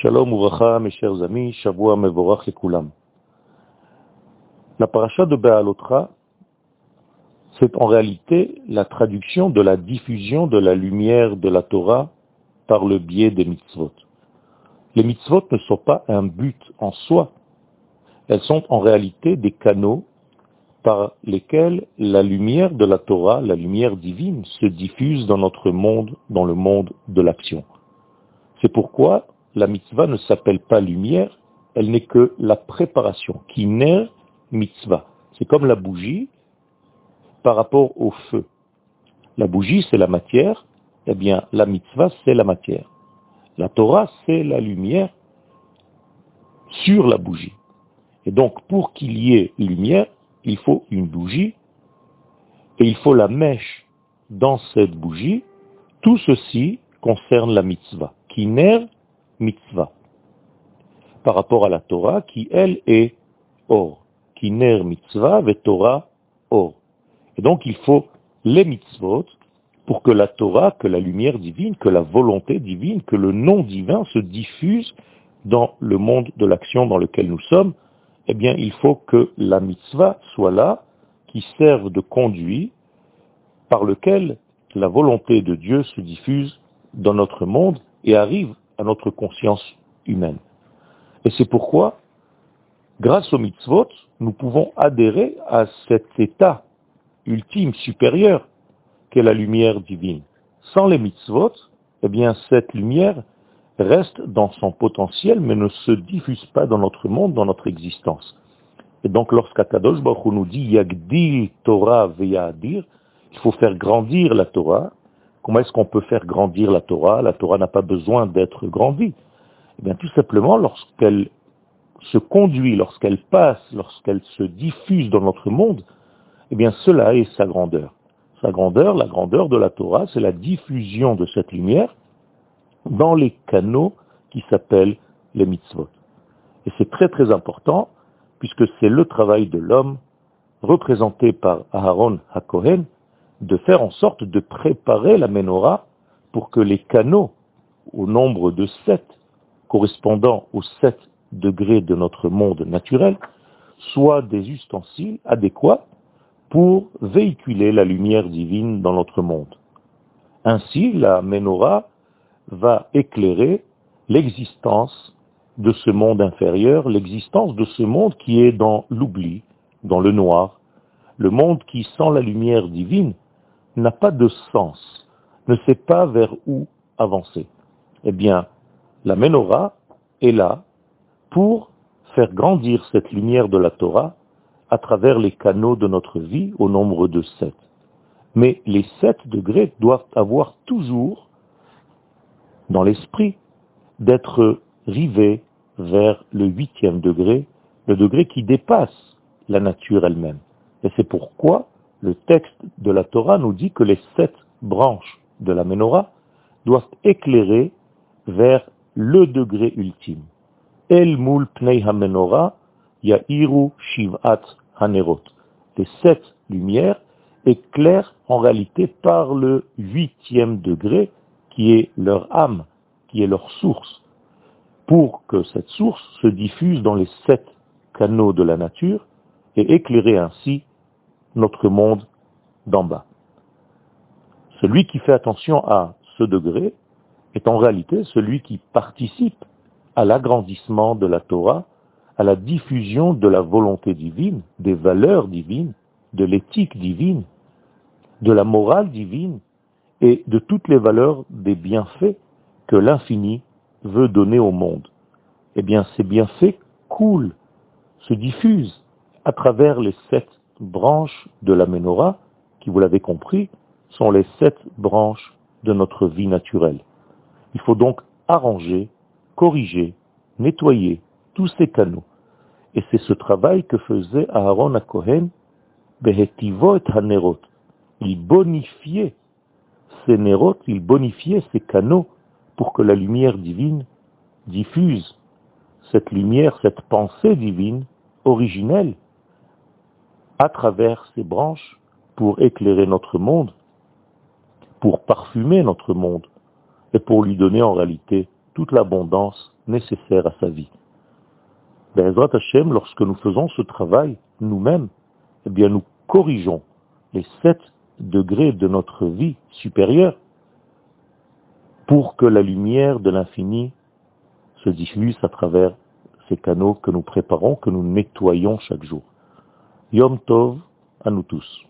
Shalom Uracha, mes chers amis, Shavua Mevorach Koulam. La paracha de Be'alotra, c'est en réalité la traduction de la diffusion de la lumière de la Torah par le biais des mitzvot. Les mitzvot ne sont pas un but en soi, elles sont en réalité des canaux par lesquels la lumière de la Torah, la lumière divine, se diffuse dans notre monde, dans le monde de l'action. C'est pourquoi la mitzvah ne s'appelle pas lumière, elle n'est que la préparation, qui mitzvah. C'est comme la bougie par rapport au feu. La bougie, c'est la matière, eh bien, la mitzvah, c'est la matière. La Torah, c'est la lumière sur la bougie. Et donc, pour qu'il y ait lumière, il faut une bougie, et il faut la mèche dans cette bougie. Tout ceci concerne la mitzvah, naît mitzvah, par rapport à la Torah, qui, elle, est or, qui mitzvah, ve Torah, or. Et donc, il faut les mitzvot pour que la Torah, que la lumière divine, que la volonté divine, que le nom divin se diffuse dans le monde de l'action dans lequel nous sommes, eh bien, il faut que la mitzvah soit là, qui serve de conduit par lequel la volonté de Dieu se diffuse dans notre monde et arrive à notre conscience humaine. Et c'est pourquoi, grâce aux mitzvot, nous pouvons adhérer à cet état ultime, supérieur, qu'est la lumière divine. Sans les mitzvot, eh bien, cette lumière reste dans son potentiel, mais ne se diffuse pas dans notre monde, dans notre existence. Et donc, lorsqu'Akadosh Baruch nous dit Yagdil Torah veyadir, il faut faire grandir la Torah. Comment est-ce qu'on peut faire grandir la Torah? La Torah n'a pas besoin d'être grandie. Eh bien, tout simplement, lorsqu'elle se conduit, lorsqu'elle passe, lorsqu'elle se diffuse dans notre monde, eh bien, cela est sa grandeur. Sa grandeur, la grandeur de la Torah, c'est la diffusion de cette lumière dans les canaux qui s'appellent les mitzvot. Et c'est très très important, puisque c'est le travail de l'homme, représenté par Aaron HaKohen, de faire en sorte de préparer la menorah pour que les canaux, au nombre de sept, correspondant aux sept degrés de notre monde naturel, soient des ustensiles adéquats pour véhiculer la lumière divine dans notre monde. Ainsi, la menorah va éclairer l'existence de ce monde inférieur, l'existence de ce monde qui est dans l'oubli, dans le noir, le monde qui, sans la lumière divine, n'a pas de sens, ne sait pas vers où avancer. Eh bien, la menorah est là pour faire grandir cette lumière de la Torah à travers les canaux de notre vie au nombre de sept. Mais les sept degrés doivent avoir toujours dans l'esprit d'être rivé vers le huitième degré, le degré qui dépasse la nature elle-même. Et c'est pourquoi le texte de la Torah nous dit que les sept branches de la menorah doivent éclairer vers le degré ultime. El mul pnei ha-menorah ya'iru shiv'at hanerot. Les sept lumières éclairent en réalité par le huitième degré qui est leur âme, qui est leur source, pour que cette source se diffuse dans les sept canaux de la nature et éclairer ainsi notre monde d'en bas. Celui qui fait attention à ce degré est en réalité celui qui participe à l'agrandissement de la Torah, à la diffusion de la volonté divine, des valeurs divines, de l'éthique divine, de la morale divine, et de toutes les valeurs des bienfaits que l'infini veut donner au monde. Eh bien, ces bienfaits coulent, se diffusent à travers les sept branches de la menorah, qui, vous l'avez compris, sont les sept branches de notre vie naturelle. Il faut donc arranger, corriger, nettoyer tous ces canaux. Et c'est ce travail que faisait Aaron à Cohen, Behetivot et Hanerot. Il bonifiait ces il bonifiait ces canaux pour que la lumière divine diffuse cette lumière, cette pensée divine originelle à travers ces branches pour éclairer notre monde, pour parfumer notre monde et pour lui donner en réalité toute l'abondance nécessaire à sa vie. Bezrat Hashem, lorsque nous faisons ce travail nous-mêmes, eh bien nous corrigeons les sept degrés de notre vie supérieure pour que la lumière de l'infini se diffuse à travers ces canaux que nous préparons, que nous nettoyons chaque jour. Yom Tov à nous tous.